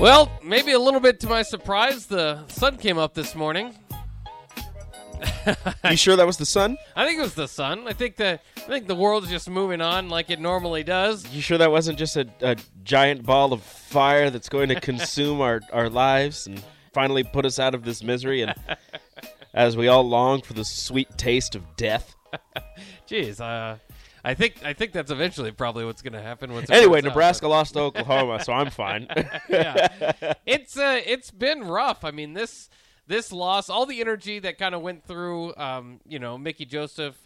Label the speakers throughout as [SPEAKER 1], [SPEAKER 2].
[SPEAKER 1] Well, maybe a little bit to my surprise, the sun came up this morning.
[SPEAKER 2] You sure that was the sun?
[SPEAKER 1] I think it was the sun. I think the I think the world's just moving on like it normally does.
[SPEAKER 2] You sure that wasn't just a, a giant ball of fire that's going to consume our, our lives and finally put us out of this misery and as we all long for the sweet taste of death?
[SPEAKER 1] Jeez, uh, I think I think that's eventually probably what's going to happen. Once
[SPEAKER 2] Anyway,
[SPEAKER 1] burns out,
[SPEAKER 2] Nebraska lost to Oklahoma, so I'm fine.
[SPEAKER 1] yeah, it's uh, it's been rough. I mean this this loss, all the energy that kind of went through, um, you know, Mickey Joseph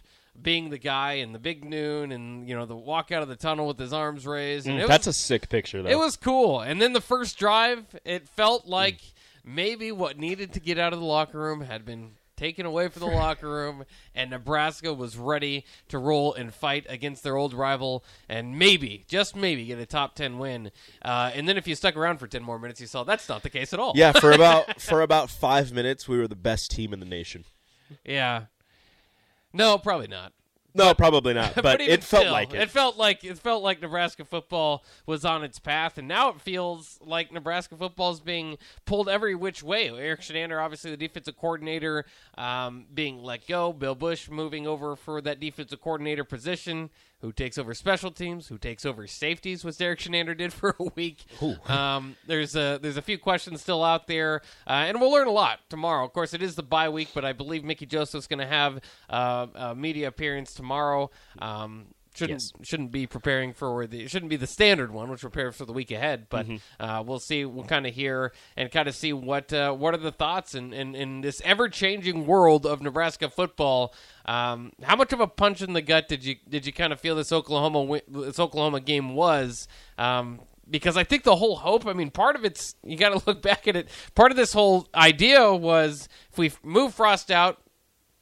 [SPEAKER 1] being the guy and the big noon, and you know the walk out of the tunnel with his arms raised. And it was-
[SPEAKER 2] Mm, That's a sick picture, though.
[SPEAKER 1] It was cool. And then the first drive, it felt like maybe what needed to get out of the locker room had been taken away from the locker room, and Nebraska was ready to roll and fight against their old rival, and maybe, just maybe, get a top 10 win. Uh, and then if you stuck around for 10 more minutes, you saw that's not the case at all.
[SPEAKER 2] yeah, for about for about five minutes, we were the best team in the nation.
[SPEAKER 1] Yeah. No, probably not.
[SPEAKER 2] No, probably not, but, it felt
[SPEAKER 1] still,
[SPEAKER 2] like it.
[SPEAKER 1] It felt like it felt like Nebraska football was on its path, and now it feels like Nebraska football is being pulled every which way. Erik Chinander, obviously the defensive coordinator, um, being let go. Bill Busch moving over for that defensive coordinator position. Who takes over special teams? Who takes over safeties? Was Derek Chinander did for a week. Um, there's a there's a few questions still out there, uh, and we'll learn a lot tomorrow. Of course, it is the bye week, but I believe Mickey Joseph's going to have uh, a media appearance tomorrow. Um, shouldn't
[SPEAKER 2] Yes.
[SPEAKER 1] shouldn't be preparing for the it shouldn't be the standard one, which prepares for the week ahead. But uh, we'll see. We'll kind of hear and kind of see what uh, what are the thoughts in, in, in this ever changing world of Nebraska football. Um, how much of a punch in the gut did you did you kind of feel this Oklahoma this Oklahoma game was? Um, because I think the whole hope, I mean, part of it's you got to look back at it. Part of this whole idea was if we move Frost out,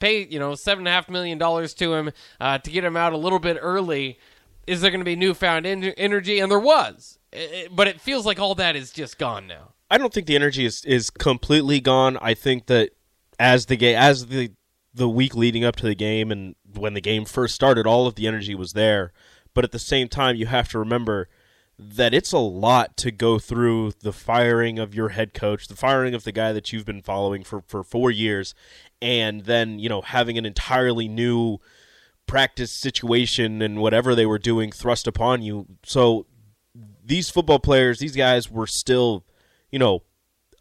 [SPEAKER 1] pay you know seven and a half million dollars to him uh, to get him out a little bit early. Is there going to be newfound en- energy? And there was, I- I- but it feels like all that is just gone now.
[SPEAKER 2] I don't think the energy is, is completely gone. I think that as the game as the the week leading up to the game and when the game first started, all of the energy was there. But at the same time, you have to remember that it's a lot to go through the firing of your head coach, the firing of the guy that you've been following for, for four years, and then, you know, having an entirely new practice situation and whatever they were doing thrust upon you. So these football players, these guys were still, you know,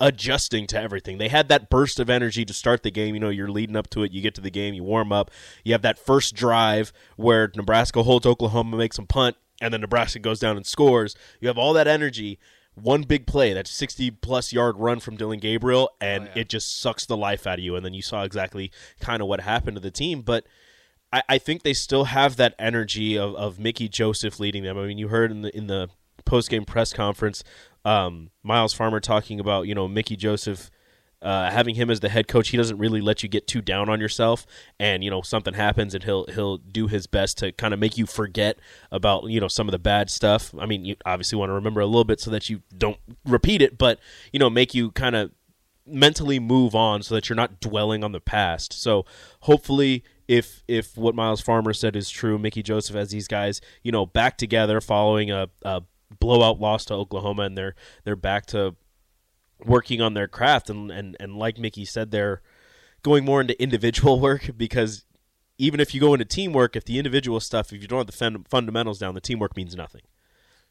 [SPEAKER 2] adjusting to everything. They had that burst of energy to start the game. You know, you're leading up to it. You get to the game, you warm up. You have that first drive where Nebraska holds Oklahoma, makes them punt, and then Nebraska goes down and scores. You have all that energy. One big play, that 60 plus yard run from Dillon Gabriel, and it just sucks the life out of you. And then you saw exactly kind of what happened to the team. But I, I think they still have that energy of, of Mickey Joseph leading them. I mean, you heard in the in the post game press conference, um, Myles Farmer talking about you know Mickey Joseph. Uh, having him as the head coach, he doesn't really let you get too down on yourself, and you know something happens, and he'll he'll do his best to kind of make you forget about you know some of the bad stuff. I mean, you obviously want to remember a little bit so that you don't repeat it, but you know make you kind of mentally move on so that you're not dwelling on the past. So hopefully if if what Myles Farmer said is true, Mickey Joseph has these guys, you know, back together following a, a blowout loss to Oklahoma and they're they're back to working on their craft and, and, and like Mickey said they're going more into individual work because even if you go into teamwork, if the individual stuff, if you don't have the fun- fundamentals down, the teamwork means nothing.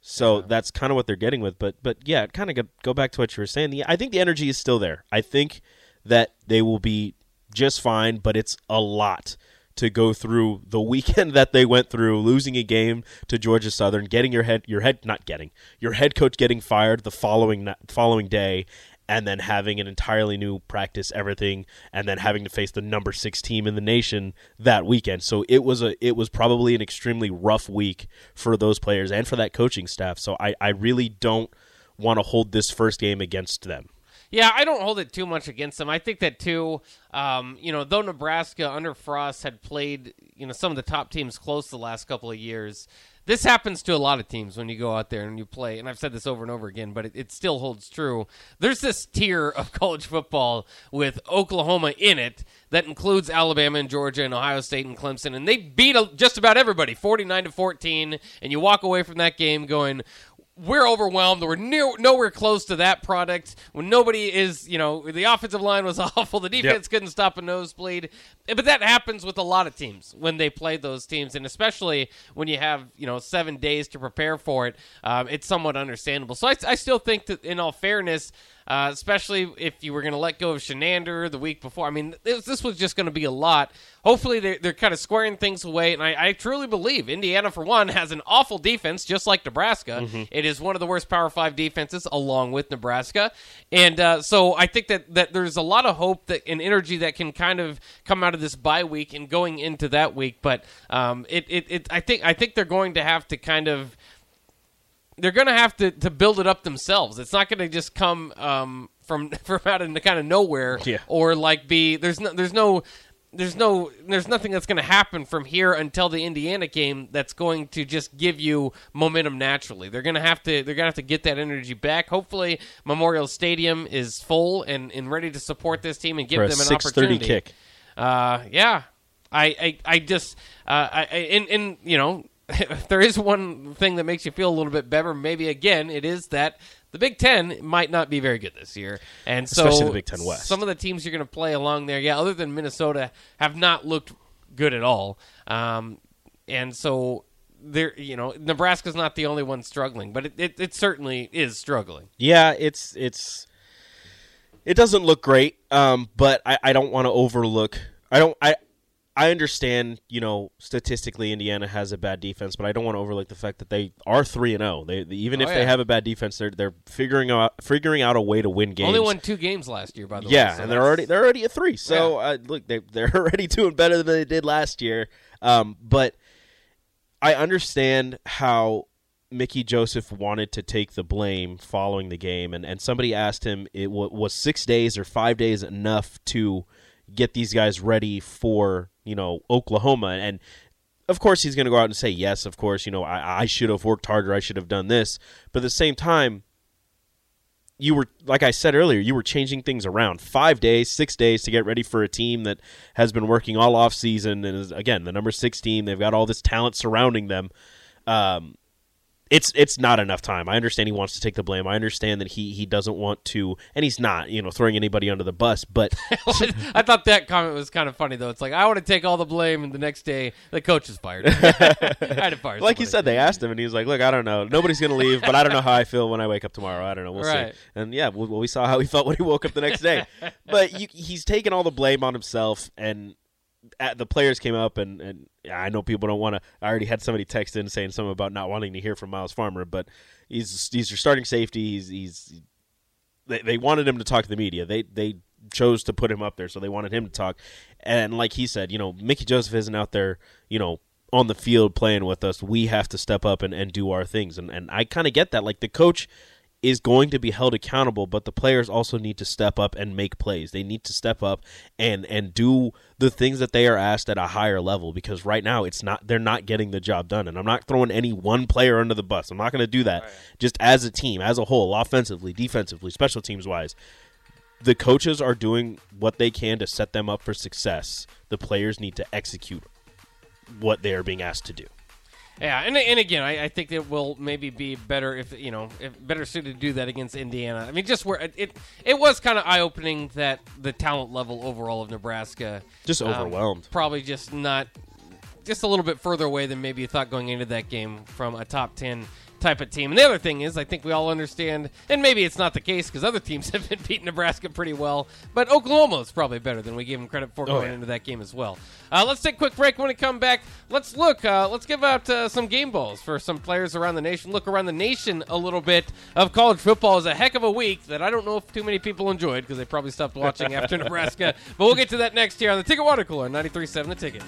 [SPEAKER 2] So that's kind of what they're getting with. But but yeah, kind of go, go back to what you were saying. The, I think the energy is still there. I think that they will be just fine, but it's a lot to go through the weekend that they went through, losing a game to Georgia Southern, getting your head your head not getting your head coach getting fired the following following day, and then having an entirely new practice, everything, and then having to face the number six team in the nation that weekend. So it was a it was probably an extremely rough week for those players and for that coaching staff. So I, I really don't want to hold this first game against them.
[SPEAKER 1] Yeah, I don't hold it too much against them. I think that too. Um, you know, though Nebraska under Frost had played, you know, some of the top teams close the last couple of years. This happens to a lot of teams when you go out there and you play, and I've said this over and over again, but it, it still holds true. There's this tier of college football with Oklahoma in it that includes Alabama and Georgia and Ohio State and Clemson, and they beat just about everybody, 49 to 14, and you walk away from that game going, we're overwhelmed. We're near, nowhere close to that product. When nobody is, you know, the offensive line was awful. The defense yep. couldn't stop a nosebleed. But that happens with a lot of teams when they play those teams, and especially when you have, you know, seven days to prepare for it. Um, it's somewhat understandable. So I, I still think that, in all fairness, uh, especially if you were going to let go of Chinander the week before. I mean, this, this was just going to be a lot. Hopefully, they're, they're kind of squaring things away, and I, I, truly believe Indiana, for one, has an awful defense, just like Nebraska. Mm-hmm. It is one of the worst Power Five defenses, along with Nebraska, and uh, so I think that that there's a lot of hope that and energy that can kind of come out of this bye week and going into that week. But um, it, it, it I think I think they're going to have to kind of they're going to have to to build it up themselves. It's not going to just come um, from from out of kind of nowhere,
[SPEAKER 2] yeah.
[SPEAKER 1] or like be there's no there's no there's no there's nothing that's going to happen from here until the Indiana game that's going to just give you momentum naturally. They're going to have to they're going to have to get that energy back. Hopefully, Memorial Stadium is full and, and ready to support this team and give them
[SPEAKER 2] an
[SPEAKER 1] opportunity.
[SPEAKER 2] kick.
[SPEAKER 1] Uh, yeah, I I, I just uh, I and, and you know if there is one thing that makes you feel a little bit better, maybe again, it is that the Big Ten might not be very good this year, and so
[SPEAKER 2] especially the Big Ten West.
[SPEAKER 1] Some of the teams you're going to play along there, yeah, other than Minnesota, have not looked good at all, um, and so there, you know, Nebraska's not the only one struggling, but it, it, it certainly is struggling.
[SPEAKER 2] Yeah, it's it's it doesn't look great, um, but I, I don't want to overlook. I don't. I I understand, you know, statistically Indiana has a bad defense, but I don't want to overlook the fact that they are three and zero. They even if
[SPEAKER 1] oh,
[SPEAKER 2] yeah. they have a bad defense, they're they're figuring out figuring out a way to win games.
[SPEAKER 1] Only won two games last year, by the
[SPEAKER 2] yeah,
[SPEAKER 1] way. Yeah,
[SPEAKER 2] so and they're already they're already at three. So yeah. uh, look, they they're already doing better than they did last year. Um, but I understand how Mickey Joseph wanted to take the blame following the game, and and somebody asked him, it w- was six days or five days enough to get these guys ready for you know Oklahoma, and of course he's going to go out and say yes. Of course, you know I, I should have worked harder. I should have done this. But at the same time, you were like I said earlier, you were changing things around. Five days, six days to get ready for a team that has been working all off season and is again the number six team. They've got all this talent surrounding them. Um, it's it's not enough time. I understand he wants to take the blame. I understand that he he doesn't want to, and he's not, you know, throwing anybody under the bus. But
[SPEAKER 1] I thought that comment was kind of funny though. It's like I want to take all the blame, and the next day the coach is fired. I had to fire.
[SPEAKER 2] Like you said, they asked him, and he's like, "Look, I don't know. Nobody's going to leave, but I don't know how I feel when I wake up tomorrow. I don't know. We'll
[SPEAKER 1] right.
[SPEAKER 2] see." And yeah, well, we saw how he felt when he woke up the next day. but you, he's taking all the blame on himself, and Uh, the players came up and, and I know people don't want to. I already had somebody text in saying something about not wanting to hear from Myles Farmer, but he's he's your starting safety. He's he's they, they wanted him to talk to the media. They they chose to put him up there, so they wanted him to talk. And like he said, you know, Mickey Joseph isn't out there, you know, on the field playing with us. We have to step up and, and do our things. And and I kind of get that. Like the coach is going to be held accountable, but the players also need to step up and make plays. They need to step up and and do the things that they are asked at a higher level because right now it's not they're not getting the job done. And I'm not throwing any one player under the bus. I'm not going to do that. Right. Just as a team, as a whole, offensively, defensively, special teams wise, the coaches are doing what they can to set them up for success. The players need to execute what they are being asked to do.
[SPEAKER 1] Yeah, and, and again, I, I, think it will maybe be better if you know if better suited to do that against Indiana. I mean, just where it it, it was kind of eye opening that the talent level overall of Nebraska
[SPEAKER 2] just um, overwhelmed,
[SPEAKER 1] probably just not just a little bit further away than maybe you thought going into that game from a top ten type of team. And the other thing is, I think we all understand, and maybe it's not the case because other teams have been beating Nebraska pretty well, but Oklahoma is probably better than we gave them credit for going
[SPEAKER 2] yeah.
[SPEAKER 1] into that game as well. Uh, let's take a quick break. When we come back, let's look. Uh, let's give out uh, some game balls for some players around the nation. Look around the nation a little bit of college football. is a heck of a week that I don't know if too many people enjoyed because they probably stopped watching after Nebraska. But we'll get to that next year on the Ticket Water Cooler, 93.7 The Ticket.